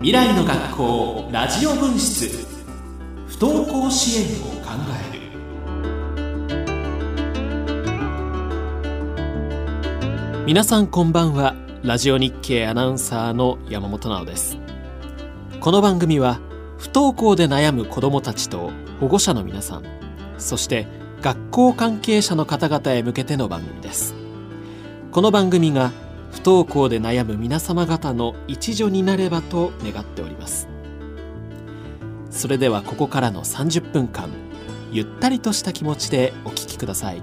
未来の学校ラジオ分室。不登校支援を考える。皆さんこんばんは。ラジオ日経アナウンサーの山本直です。この番組は不登校で悩む子どもたちと保護者の皆さんそして学校関係者の方々へ向けての番組です。この番組が不登校で悩む皆様方の一助になればと願っております。それではここからの30分間ゆったりとした気持ちでお聞きください。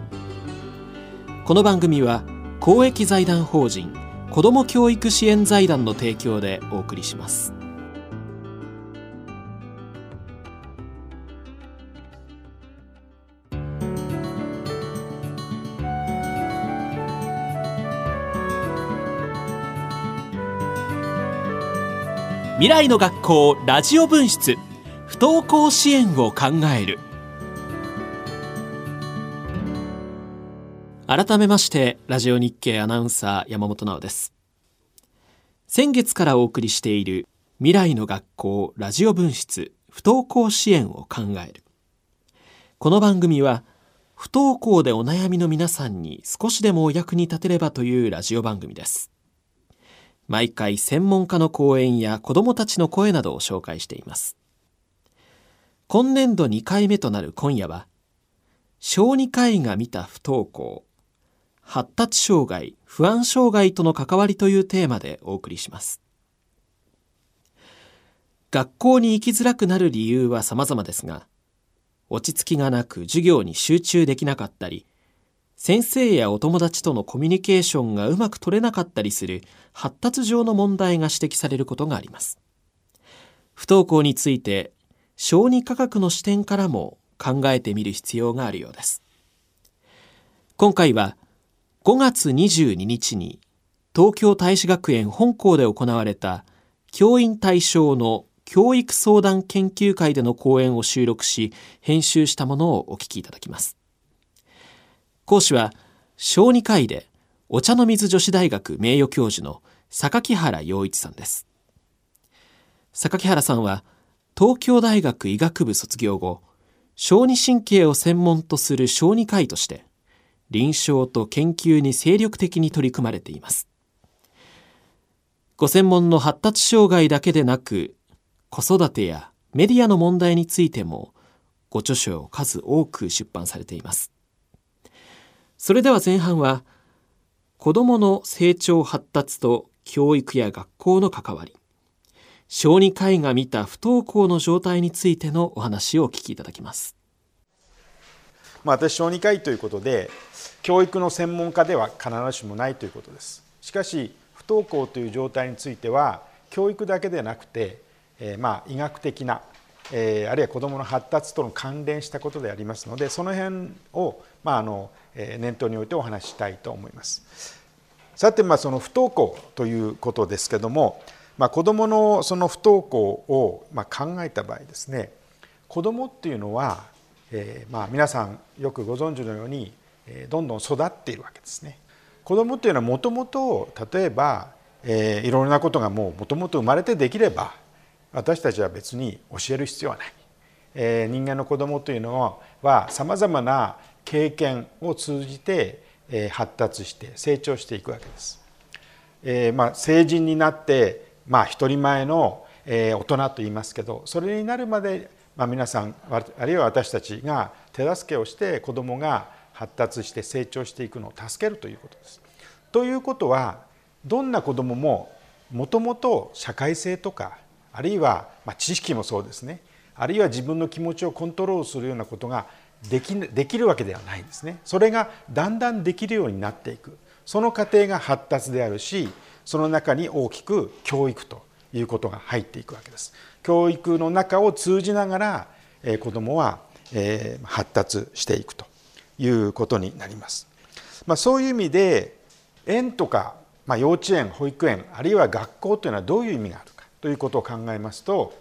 この番組は公益財団法人子ども教育支援財団の提供でお送りします。未来の学校ラジオ分室。不登校支援を考える。改めましてラジオ日経アナウンサー山本直です。先月からお送りしている未来の学校ラジオ分室不登校支援を考える。この番組は不登校でお悩みの皆さんに少しでもお役に立てればというラジオ番組です。毎回専門家の講演や子どもたちの声などを紹介しています。今年度2回目となる今夜は小児科医が見た不登校発達障害不安障害との関わりというテーマでお送りします。学校に行きづらくなる理由は様々ですが落ち着きがなく授業に集中できなかったり先生やお友達とのコミュニケーションがうまく取れなかったりする発達上の問題が指摘されることがあります。不登校について小児科学の視点からも考えてみる必要があるようです。今回は5月22日に東京大使学園本校で行われた教員対象の教育相談研究会での講演を収録し編集したものをお聞きいただきます。講師は小児科医でお茶の水女子大学名誉教授の榊原洋一さんです。榊原さんは東京大学医学部卒業後小児神経を専門とする小児科医として臨床と研究に精力的に取り組まれています。ご専門の発達障害だけでなく子育てやメディアの問題についてもご著書を数多く出版されています。それでは前半は子どもの成長発達と教育や学校の関わり小児科医が見た不登校の状態についてのお話をお聞きいただきます。まあ、私小児科医ということで教育の専門家では必ずしもないということですしかし不登校という状態については教育だけでなくて、えー、まあ医学的な、えー、あるいは子どもの発達との関連したことでありますのでその辺を、まあ、あの念頭に置いてお話ししたいと思います。さてまあその不登校ということですけども、まあ、子どものその不登校をまあ考えた場合ですね子どもっていうのは、えー、まあ皆さんよくご存知のようにどんどん育っているわけですね。子どもっていうのはもともと例えば、えー、いろいろなことがもうもともと生まれてできれば私たちは別に教える必要はない。えー、人間の子どもというのはさまざまな経験を通じて発達して成長していくわけです。えー、まあ、成人になって、まあ、一人前の大人と言いますけどそれになるまで、まあ、皆さんあるいは私たちが手助けをして子どもが発達して成長していくのを助けるということです。ということはどんな子どもももともと社会性とかあるいは、まあ、知識もそうですねあるいは自分の気持ちをコントロールするようなことができできるわけではないんですね。それがだんだんできるようになっていく。その過程が発達であるしその中に大きく教育ということが入っていくわけです。教育の中を通じながら、えー、子どもは、えー、発達していくということになります、まあ、そういう意味で園とか、まあ、幼稚園保育園あるいは学校というのはどういう意味があるかということを考えますと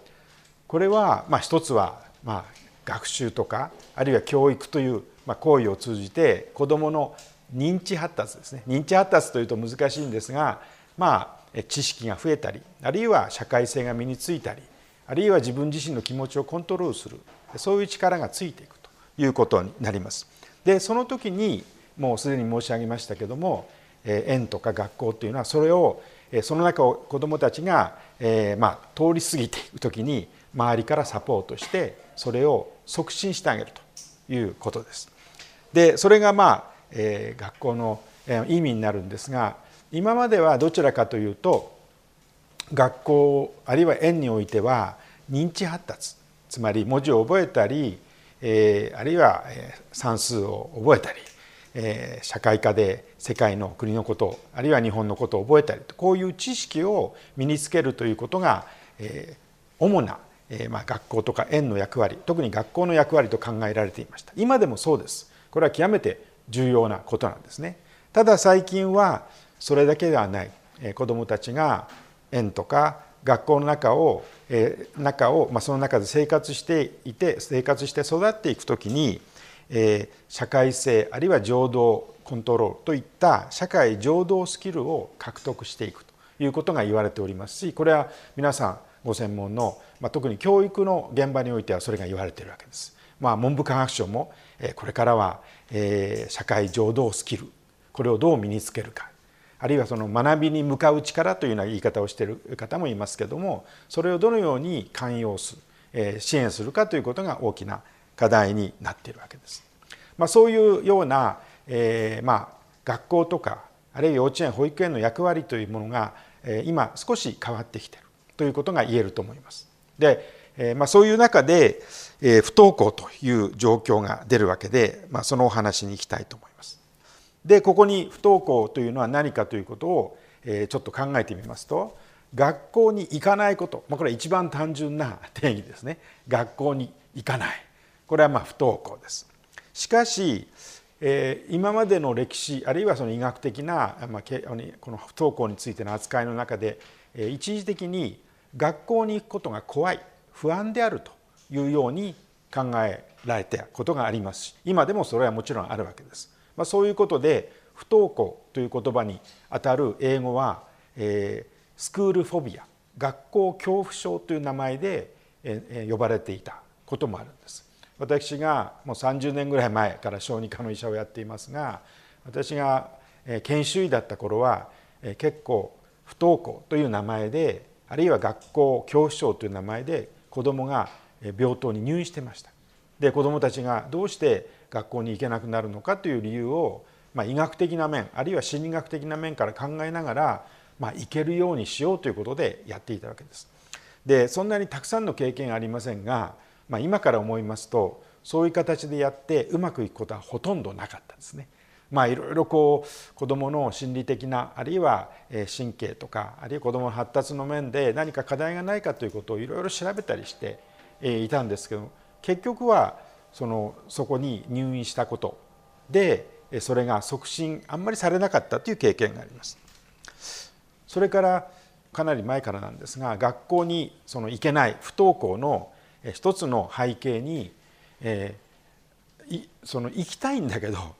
これは、まあ、一つは、まあ、学習とかあるいは教育という行為を通じて子どもの認知発達ですね認知発達というと難しいんですがまあ知識が増えたりあるいは社会性が身についたりあるいは自分自身の気持ちをコントロールするそういう力がついていくということになります。でその時にもうすでに申し上げましたけども園とか学校というのはそれをその中を子どもたちが、えまあ、通り過ぎていく時に周りからサポートしてそれを促進してあげるということです。でそれがまあ、え学校の意味になるんですが今まではどちらかというと学校あるいは園においては認知発達つまり文字を覚えたり、えあるいは算数を覚えたりえ社会科で世界の国のことあるいは日本のことを覚えたりこういう知識を身につけるということが、え主な、えま学校とか園の役割特に学校の役割と考えられていました。今でもそうです。これは極めて重要なことなんですね。ただ最近はそれだけではない、え子どもたちが園とか学校の中を、え中を、まあ、その中で生活していて生活して育っていくときにえ社会性あるいは情動コントロールといった社会情動スキルを獲得していくということが言われておりますしこれは皆さんご専門の、まあ、特に教育の現場においてはそれが言われているわけです。まあ、文部科学省もこれからは、え社会情動スキルこれをどう身につけるかあるいはその学びに向かう力というような言い方をしている方もいますけどもそれをどのように寛容する支援するかということが大きな課題になっているわけです。まあ、そういうような、えー、まあ学校とかあるいは幼稚園保育園の役割というものが、今少し変わってきてるということが言えると思います。で、えまあ、そういう中で、え、不登校という状況が出るわけで、まあ、そのお話に行きたいと思います。でここに不登校というのは何かということを、え、ちょっと考えてみますと学校に行かないこと、まあ、これは一番単純な定義ですね学校に行かないこれはまあ不登校です。しかし、え、今までの歴史あるいはその医学的な、まあ、この不登校についての扱いの中で、一時的に学校に行くことが怖い不安であるというように考えられたことがありますし今でもそれはもちろんあるわけです。まあ、そういうことで不登校という言葉にあたる英語は、えー、スクールフォビア学校恐怖症という名前で、え、呼ばれていたこともあるんです。私がもう30年ぐらい前から小児科の医者をやっていますが私が研修医だった頃は結構不登校という名前であるいは学校恐怖症という名前で子どもが病棟に入院してましたで子どもたちがどうして学校に行けなくなるのかという理由を、まあ、医学的な面あるいは心理学的な面から考えながら、まあ、行けるようにしようということでやっていたわけです。でそんなにたくさんの経験ありませんがまあ、今から思いますとそういう形でやってうまくいくことはほとんどなかったんですね。まあ、いろいろこう子どもの心理的なあるいは神経とかあるいは子どもの発達の面で何か課題がないかということをいろいろ調べたりしていたんですけど結局はそのそこに入院したことでそれが促進あんまりされなかったという経験があります。それからかなり前からなんですが学校にその行けない不登校の一つの背景に、えー、その行きたいんだけど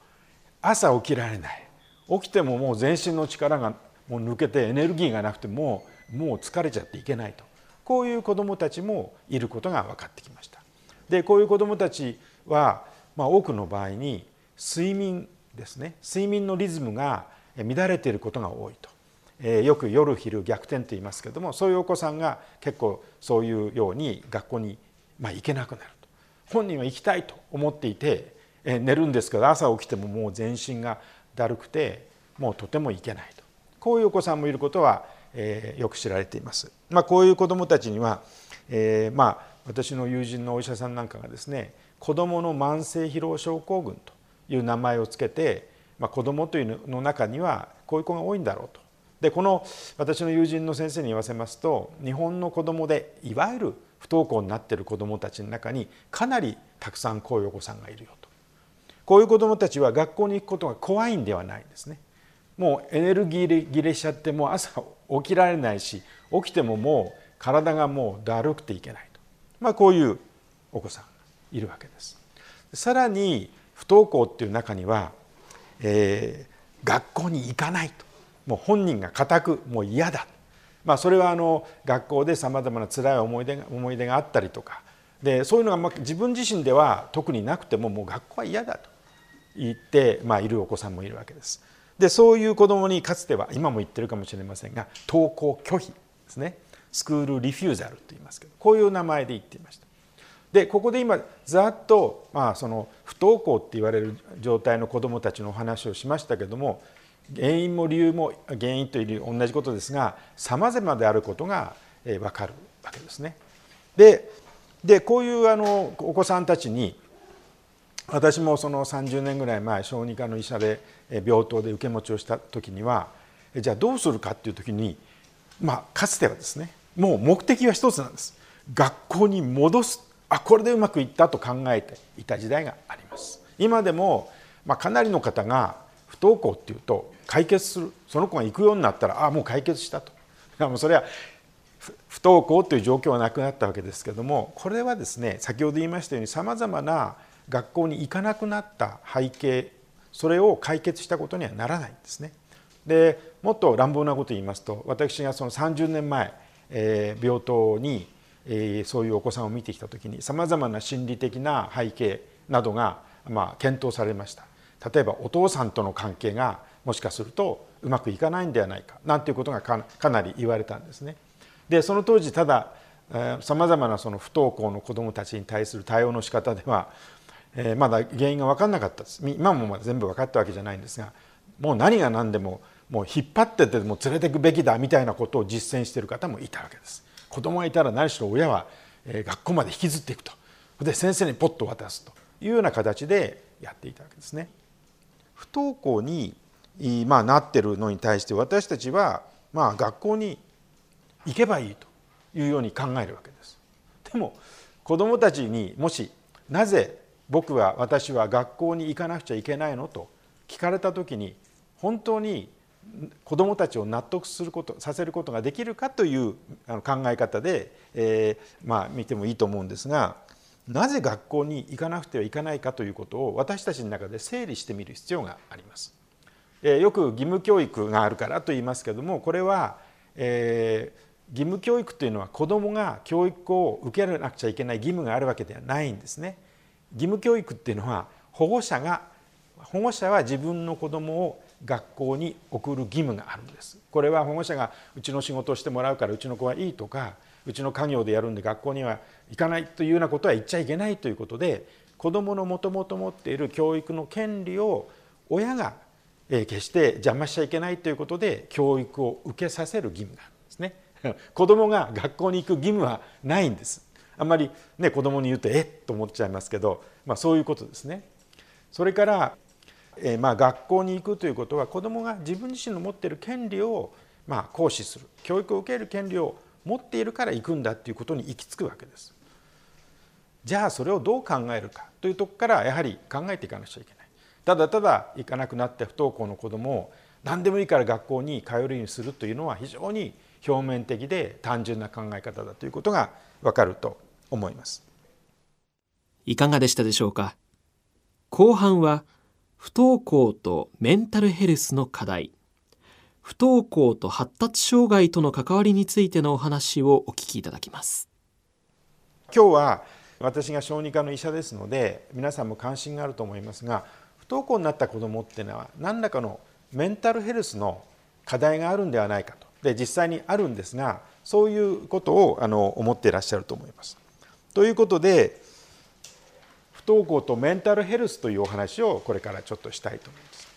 朝起きられない起きてももう全身の力がもう抜けてエネルギーがなくてもうもう疲れちゃっていけないとこういう子どもたちもいることが分かってきました。でこういう子どもたちは、まあ、多くの場合に睡眠ですね睡眠のリズムが乱れていることが多いと。えー、よく夜昼逆転と言いますけどもそういうお子さんが結構そういうように学校にまあ、行けなくなると本人は行きたいと思っていて、寝るんですけど朝起きてももう全身がだるくてもうとても行けないとこういうお子さんもいることは、え、よく知られています。まあ、こういう子どもたちには、えー、まあ私の友人のお医者さんなんかがですね子どもの慢性疲労症候群という名前をつけて、まあ、子どもというの中にはこういう子が多いんだろうと。でこの私の友人の先生に言わせますと日本の子どもでいわゆる不登校になっている子どもたちの中にかなりたくさんこういうお子さんがいるよとこういう子どもたちは学校に行くことが怖いんではないんですね。もうエネルギー切れしちゃってもう朝起きられないし起きてももう体がもうだるくていけないと、まあ、こういうお子さんがいるわけです。さらに不登校っていう中には、えー、学校に行かないと。もう本人が固くもう嫌だ。まあ、それはあの学校でさまざまな辛い思い出が思い出があったりとか。でそういうのがまあ自分自身では特になくてももう学校は嫌だと。言って、まあ、いるお子さんもいるわけです。でそういう子どもにかつては今も言ってるかもしれませんが登校拒否ですねスクールリフューザルと言いますけどこういう名前で言っていました。でここで今ざっと、まあ、その不登校って言われる状態の子どもたちのお話をしましたけども原因も理由も原因という同じことですがさまざまであることが分かるわけですね。ででこういうあのお子さんたちに私もその30年ぐらい前小児科の医者で病棟で受け持ちをした時にはじゃあどうするかっていう時にまあかつてはですねもう目的は一つなんです。学校に戻すあこれでうまくいったと考えていた時代があります。今でも、まあ、かなりの方が不登校っていうと解決するその子が行くようになったらああもう解決したと。もうそれは不登校という状況はなくなったわけですけどもこれはですね先ほど言いましたようにさまざまな学校に行かなくなった背景それを解決したことにはならないんですね。でもっと乱暴なことを言いますと私がその30年前、えー、病棟に、えー、そういうお子さんを見てきた時にさまざまな心理的な背景などが、まあ、検討されました。例えばお父さんとの関係がもしかするとうまくいかないんではないかなんていうことがかなり言われたんですね。でその当時たださまざまなその不登校の子どもたちに対する対応の仕方では、えー、まだ原因が分かんなかったです今もまだ全部分かったわけじゃないんですがもう何が何でももう引っ張ってても連れていくべきだみたいなことを実践している方もいたわけです。子供がいたら何しろ親は学校まで引きずっていくとで先生にポッと渡すというような形でやっていたわけですね。不登校に、まあ、なってるのに対して私たちは、まあ、学校に行けばいいというように考えるわけです。でも子どもたちにもしなぜ僕は私は学校に行かなくちゃいけないの？と聞かれた時に本当に子どもたちを納得することさせることができるかという考え方で、えー、まあ見てもいいと思うんですがなぜ学校に行かなくてはいけないかということを私たちの中で整理してみる必要があります。えー、よく義務教育があるからと言いますけどもこれは、えー、義務教育というのは子どもが教育を受けられなくちゃいけない義務があるわけではないんですね。義務教育っていうのは保護者が保護者は自分の子どもを学校に送る義務があるんです。これは保護者がうちの仕事をしてもらうからうちの子はいいとかうちの家業でやるんで学校には行かないというようなことは言っちゃいけないということで子どものもともと持っている教育の権利を親が決して邪魔しちゃいけないということで教育を受けさせる義務があるんですね。子供が学校に行く義務はないんですあんまりね子供に言うとえっと思っちゃいますけど、まあ、そういうことですね。それから、えー、まあ学校に行くということは子供が自分自身の持っている権利をまあ行使する。教育を受ける権利を持っているから行くんだということに行き着くわけです。じゃあそれをどう考えるかというとこからやはり考えていかなくちゃいけない。ただただ行かなくなって不登校の子供を何でもいいから学校に通えるようにするというのは非常に表面的で単純な考え方だということがわかると。思います。いかがでしたでしょうか？後半は不登校とメンタルヘルスの課題。不登校と発達障害との関わりについてのお話をお聞きいただきます。今日は私が小児科の医者ですので皆さんも関心があると思いますが不登校になった子どもっていうのは何らかのメンタルヘルスの課題があるんではないかと。で実際にあるんですがそういうことをあの思っていらっしゃると思います。ということで不登校とメンタルヘルスというお話をこれからちょっとしたいと思います。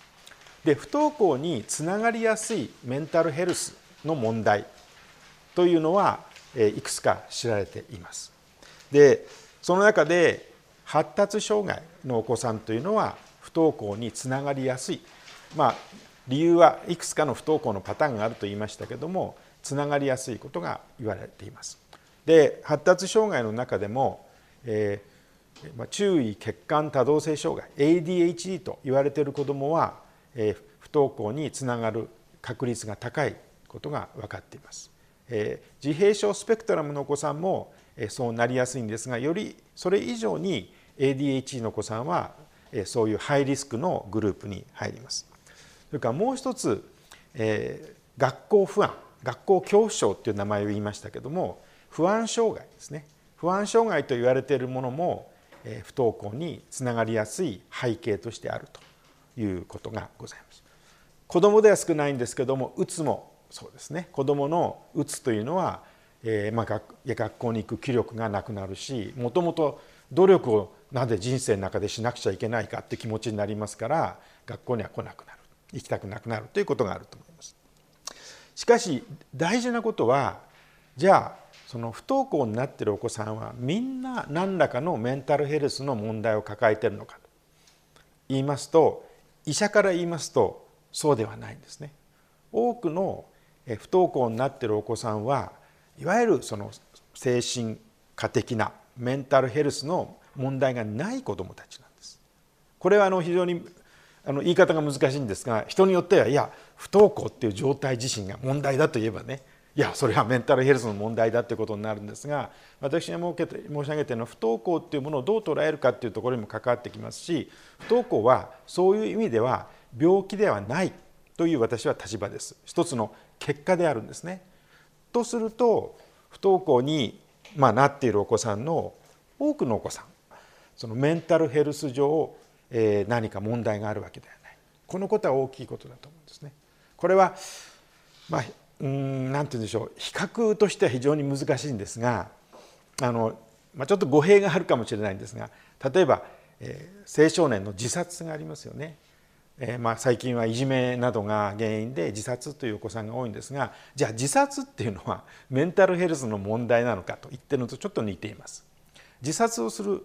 で不登校につながりやすいメンタルヘルスの問題というのはいくつか知られています。でその中で発達障害のお子さんというのは不登校につながりやすい、まあ、理由はいくつかの不登校のパターンがあると言いましたけどもつながりやすいことが言われています。で発達障害の中でも、えーまあ、注意欠陥多動性障害 ADHD と言われている子どもは、えー、不登校につながる確率が高いことが分かっています。えー、自閉症スペクトラムのお子さんも、えー、そうなりやすいんですがよりそれ以上に ADHD のお子さんは、えー、そういうハイリスクのグループに入ります。それからもう一つ、えー、学校不安学校恐怖症っていう名前を言いましたけども不安障害ですね不安障害と言われているものも不登校につながりやすい背景としてあるということがございます。子どもでは少ないんですけどもうつもそうですね子どものうつというのは、えーまあ、学学校に行く気力がなくなるしもともと努力をなぜ人生の中でしなくちゃいけないかって気持ちになりますから学校には来なくなる行きたくなくなるということがあると思います。しかし大事なことはじゃあその不登校になってるお子さんはみんな何らかのメンタルヘルスの問題を抱えてるのかと言いますと医者から言いますとそうではないんですね。多くの不登校になっているお子さんはいわゆるその精神科的なメンタルヘルスの問題がない子どもたちなんです。これはあの非常にあの言い方が難しいんですが人によってはいや不登校っていう状態自身が問題だといえばねいやそれはメンタルヘルスの問題だということになるんですが私が申し上げているのは不登校っていうものをどう捉えるかっていうところにも関わってきますし不登校はそういう意味では病気ではないという私は立場です一つの結果であるんですね。とすると不登校に、まあ、なっているお子さんの多くのお子さんそのメンタルヘルス上、えー、何か問題があるわけではないこのことは大きいことだと思うんですね。これは、まあ、うん何て言うんでしょう比較としては非常に難しいんですがあの、まあ、ちょっと語弊があるかもしれないんですが例えば、えー、青少年の自殺がありますよね。えー、まあ最近はいじめなどが原因で自殺というお子さんが多いんですがじゃあ自殺っていうのはメンタルヘルスの問題なのかと言ってるのとちょっと似ています。自殺をする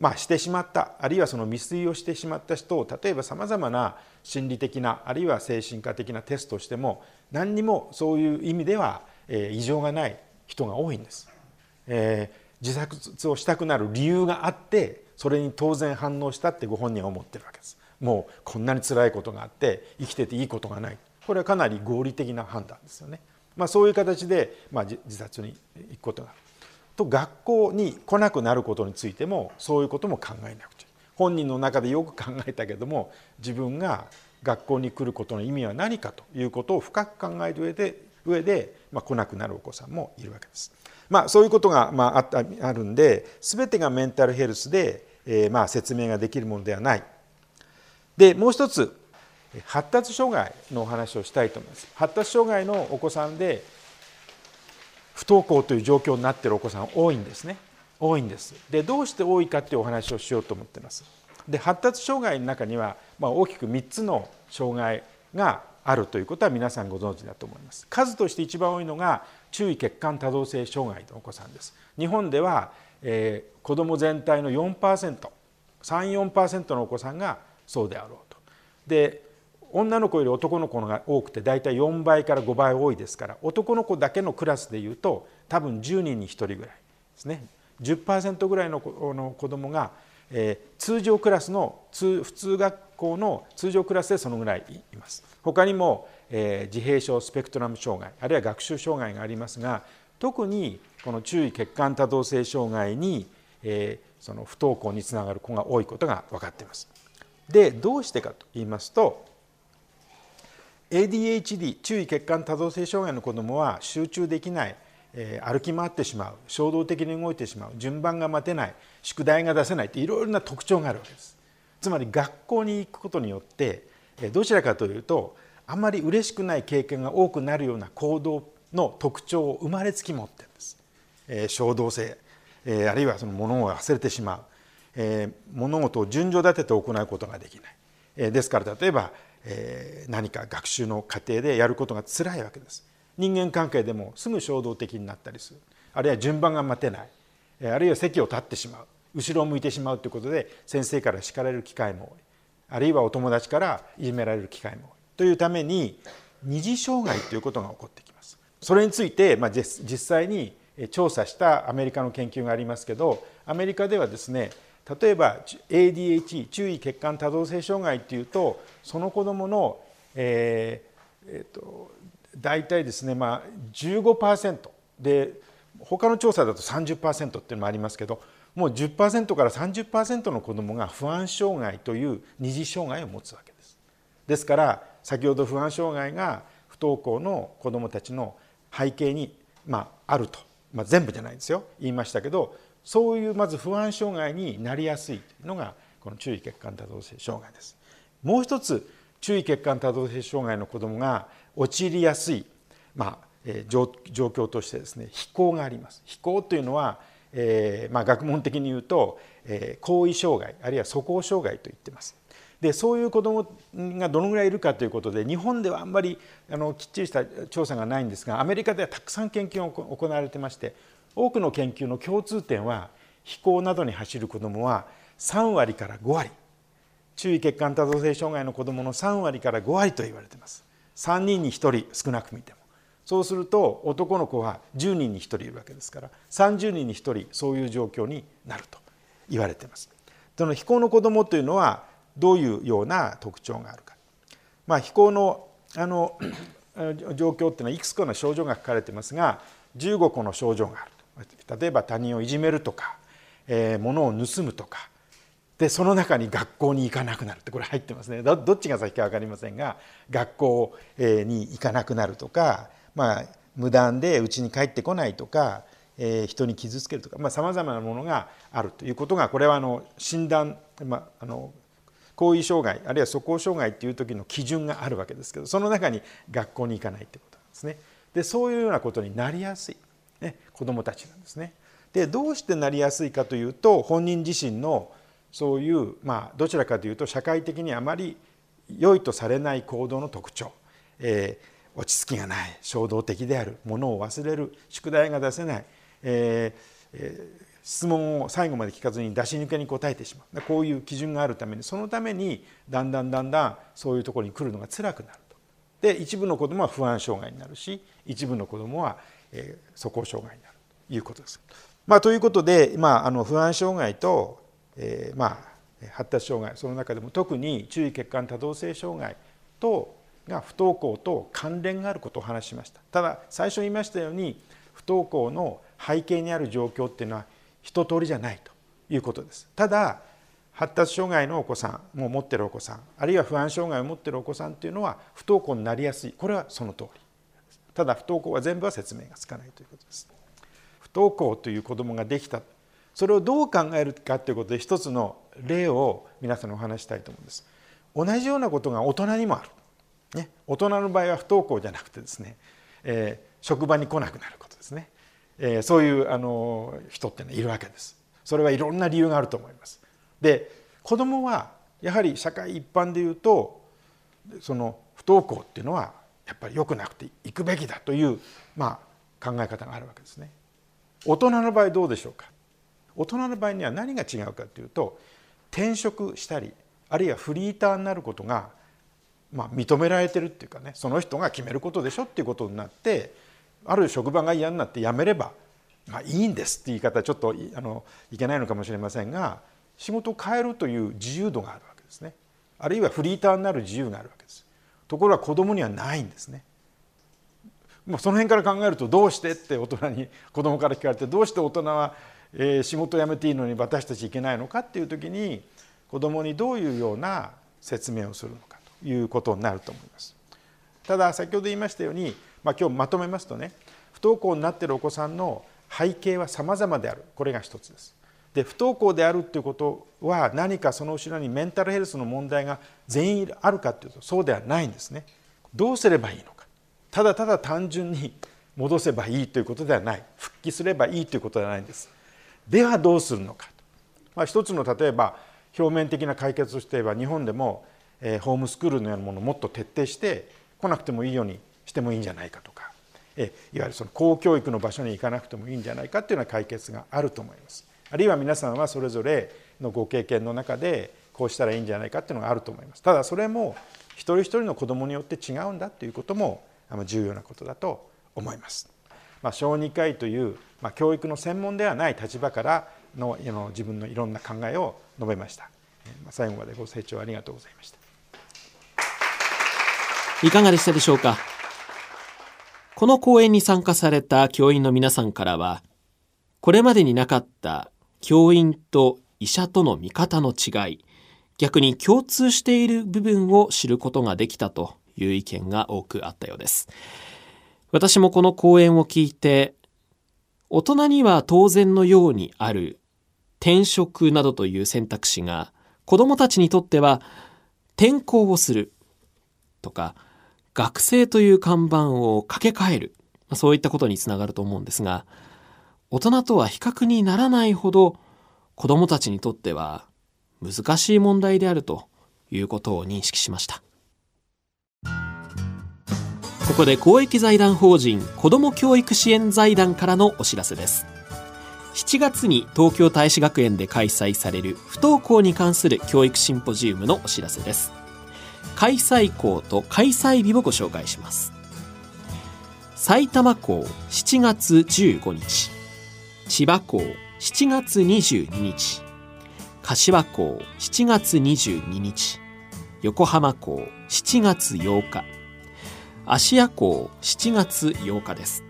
まあ、してしまったあるいはその未遂をしてしまった人を例えばさまざまな心理的なあるいは精神科的なテストをしても何にもそういう意味では、え異常がない人が多いんです。えー、自殺をしたくなる理由があってそれに当然反応したってご本人は思ってるわけです。もうこんなに辛いことがあって生きてていいことがないこれはかなり合理的な判断ですよね。まあ、そういう形で、まあ、自殺に行くことがある。と学校に来なくなることについてもそういうことも考えなくちゃ本人の中でよく考えたけども自分が学校に来ることの意味は何かということを深く考える上で上で、まあ、来なくなるお子さんもいるわけです。まあ、そういうことが、まあ、ああるんで全てがメンタルヘルスで、えー、まあ説明ができるものではない。でもう一つ発達障害のお話をしたいと思います。発達障害のお子さんで不登校という状況になってるお子さん多いんですね。多いんです。でどうして多いかっていうお話をしようと思ってます。で発達障害の中には、まあ、大きく3つの障害があるということは皆さんご存知だと思います。数として一番多いのが注意欠陥多動性障害のお子さんです。日本では、えー、子ども全体の 4%34% のお子さんがそうであろうと。で女の子より男の子が多くて大体4倍から5倍多いですから男の子だけのクラスでいうと多分10人に1人ぐらいですね。10%ぐらいの子どもが、通常クラスの普通学校の通常クラスでそのぐらいいます。他にも、自閉症スペクトラム障害あるいは学習障害がありますが特にこの注意欠陥多動性障害に、その不登校につながる子が多いことが分かっています。でどうしてかと言いますと ADHD 注意欠陥多動性障害の子どもは集中できない、えー、歩き回ってしまう衝動的に動いてしまう順番が待てない宿題が出せないっていろいろな特徴があるわけです。つまり学校に行くことによってどちらかというとあまり嬉しくない経験が多くなるような行動の特徴を生まれつき持ってるんです、え、衝動性、え、あるいはその物を忘れてしまう、え、物事を順序立てて行うことができない、え、ですから例えばえ何か学習の過程でやることが辛いわけです。人間関係でもすぐ衝動的になったりする。あるいは順番が待てない。あるいは席を立ってしまう。後ろを向いてしまうということで先生から叱られる機会も多い。あるいはお友達からいじめられる機会も多い。というために二次障害ということが起こってきます。それについて、まあ、実際に調査したアメリカの研究がありますけどアメリカではですね例えば ADH 注意欠陥多動性障害っていうとその子どもの、えーえーと、大体ですね、まあ、15%で他の調査だと30%っていうのもありますけどもう10%から30%の子どもが不安障害という二次障害を持つわけです。ですから先ほど不安障害が不登校の子どもたちの背景に、まあ、あると、まあ、全部じゃないですよ。言いましたけどそういうまず不安障害になりやすいというのがこの注意欠陥多動性障害です。もう一つ注意欠陥多動性障害の子どもが陥りやすい、まあえー、状況としてですね非行があります。非行というのは、えーまあ、学問的に言うと、えー、行為障害あるいは素行障害と言ってます。でそういう子どもがどのぐらいいるかということで日本ではあんまりあのきっちりした調査がないんですがアメリカではたくさん研究が行われてまして多くの研究の共通点は飛行などに走る子どもは3割から5割。注意欠陥多動性障害の子どもの3割から5割と言われています。3人に1人少なく見ても。そうすると男の子は10人に1人いるわけですから30人に1人そういう状況になると言われています。その非行の子どもというのはどういうような特徴があるか、まあ、非行のあの 状況っていうのはいくつかの症状が書かれていますが15個の症状がある。例えば他人をいじめるとか、えー、物を盗むとか。でその中に学校に行かなくなるってこれ入ってますね。どっちが先か分かりませんが学校に行かなくなるとか、まあ、無断で家に帰ってこないとか、えー、人に傷つけるとかさまざ、まなものがあるということがこれはあの診断、まあ、あの行為障害あるいは素行障害っていう時の基準があるわけですけどその中に学校に行かないってことなんですね。でそういうようなことになりやすい、ね、子どもたちなんですね。でどうしてなりやすいかというと本人自身のそういう、まあ、どちらかというと社会的にあまり良いとされない行動の特徴、えー、落ち着きがない衝動的であるものを忘れる宿題が出せない、えーえー質問を最後まで聞かずに出し抜けに答えてしまうこういう基準があるためにそのためにだんだんだんだんそういうところに来るのが辛くなると。で一部の子どもは不安障害になるし一部の子どもは、えー、素行障害になるということです。まあ、ということで、まあ、あの不安障害と、えー、まあ発達障害その中でも特に注意欠陥多動性障害とが不登校と関連があることを話しましたただ最初言いましたように不登校の背景にある状況っていうのは一通りじゃないということです。ただ発達障害のお子さんも持ってるお子さんあるいは不安障害を持ってるお子さんっていうのは不登校になりやすいこれはその通りただ不登校は全部は説明がつかないということです。不登校という子どもができた。それをどう考えるかということで一つの例を皆さんにお話したいと思うんです。同じようなことが大人にもある、ね、大人の場合は不登校じゃなくてですね、えー、職場に来なくなることですね。えー、そういうあの人ってのいるわけです。それはいろんな理由があると思います。で子供はやはり社会一般でいうとその不登校っていうのはやっぱり良くなくて行くべきだという、まあ、考え方があるわけですね。大人の場合どうでしょうか？大人の場合には何が違うかというと転職したりあるいはフリーターになることが、まあ、認められてるっていうかねその人が決めることでしょっていうことになってある職場が嫌になって辞めれば、まあ、いいんですって言い方はちょっとあのいけないのかもしれませんが仕事を変えるという自由度があるわけですね。あるいはフリーターになる自由があるわけです。ところが子供にはないんですねもうその辺から考えるとどうしてって大人に子供から聞かれてどうして大人は、えー、仕事を辞めていいのに私たちいけないのかっていう時に子供にどういうような説明をするのかということになると思います。ただ先ほど言いましたようにまあ、今日まとめますとね不登校になっているお子さんの背景は様々であるこれが一つです。で不登校であるということは何かその後ろにメンタルヘルスの問題が全員あるかというとそうではないんですね。どうすればいいのかただただ単純に戻せばいいということではない復帰すればいいということではないんです。ではどうするのかまあ、一つの例えば表面的な解決として言えば日本でも、えー、ホームスクールのようなものをもっと徹底して来なくてもいいようにしてもいいんじゃないかとかえいわゆるその公教育の場所に行かなくてもいいんじゃないかっていうような解決があると思います。あるいは皆さんはそれぞれのご経験の中でこうしたらいいんじゃないかっていうのがあると思います。ただそれも一人一人の子どもによって違うんだということも重要なことだと思います。まあ、小児科医という、まあ、教育の専門ではない立場からのの自分のいろんな考えを述べました。最後までご清聴ありがとうございました。いかがでしたでしょうか？この講演に参加された教員の皆さんからは、これまでになかった教員と医者との見方の違い、逆に共通している部分を知ることができたという意見が多くあったようです。私もこの講演を聞いて大人には当然のようにある転職などという選択肢が子供たちにとっては転校をするとか学生という看板を掛け替えるそういったことにつながると思うんですが大人とは比較にならないほど子供たちにとっては難しい問題であるということを認識しました。ここで公益財団法人子ども教育支援財団からのお知らせです。7月に東京大使学園で開催される不登校に関する教育シンポジウムのお知らせです。開催校と開催日をご紹介します。埼玉校7月15日。千葉校7月22日。柏港7月22日。横浜港7月8日。芦屋港7月8日です。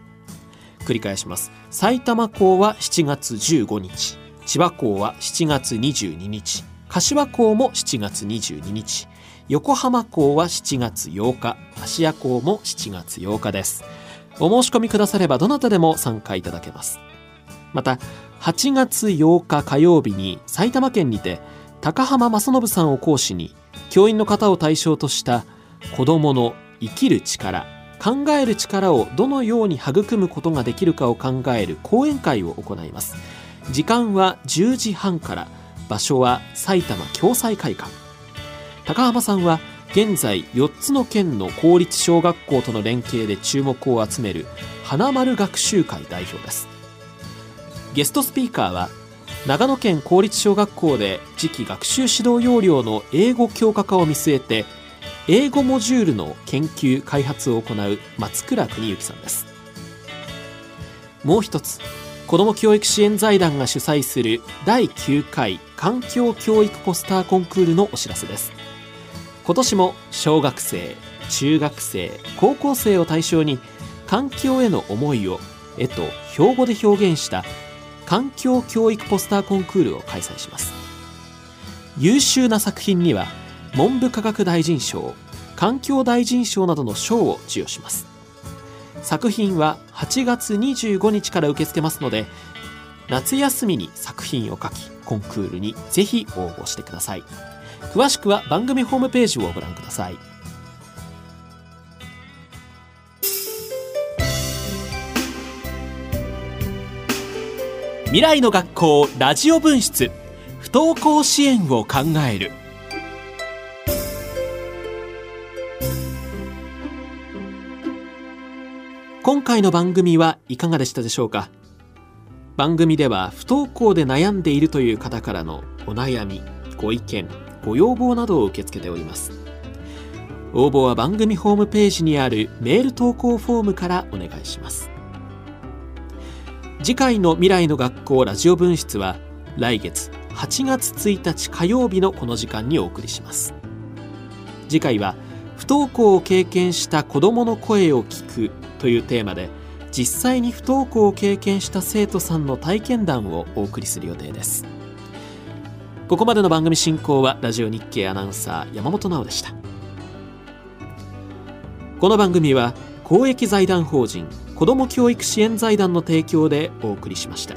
繰り返します。埼玉港は7月15日。千葉港は7月22日。柏港も7月22日。横浜港は7月8日。芦屋港も7月8日です。お申し込みくださればどなたでも参加いただけます。また8月8日火曜日に埼玉県にて高浜正信さんを講師に教員の方を対象とした子どもの生きる力考える力をどのように育むことができるかを考える講演会を行います。時間は10時半から場所は埼玉共済会館。高浜さんは現在4つの県の公立小学校との連携で注目を集める花丸学習会代表です。ゲストスピーカーは長野県公立小学校で次期学習指導要領の英語強化化を見据えて英語モジュールの研究開発を行う松倉邦之さんです。もう一つ子ども教育支援財団が主催する第9回環境教育ポスターコンクールのお知らせです。今年も小学生中学生高校生を対象に環境への思いを絵と標語で表現した環境教育ポスターコンクールを開催します。優秀な作品には文部科学大臣賞環境大臣賞などの賞を授与します。作品は8月25日から受け付けますので夏休みに作品を書きコンクールにぜひ応募してください。詳しくは番組ホームページをご覧ください。未来の学校ラジオ分室。不登校支援を考える。今回の番組はいかがでしたでしょうか？番組では不登校で悩んでいるという方からのお悩みご意見ご要望などを受け付けております。応募は番組ホームページにあるメール投稿フォームからお願いします。次回の未来の学校ラジオ分室は来月8月1日火曜日のこの時間にお送りします。次回は不登校を経験した子どもの声を聞くというテーマで実際に不登校を経験した生徒さんの体験談をお送りする予定です。ここまでの番組進行はラジオ日経アナウンサー山本直でした。この番組は公益財団法人子ども教育支援財団の提供でお送りしました。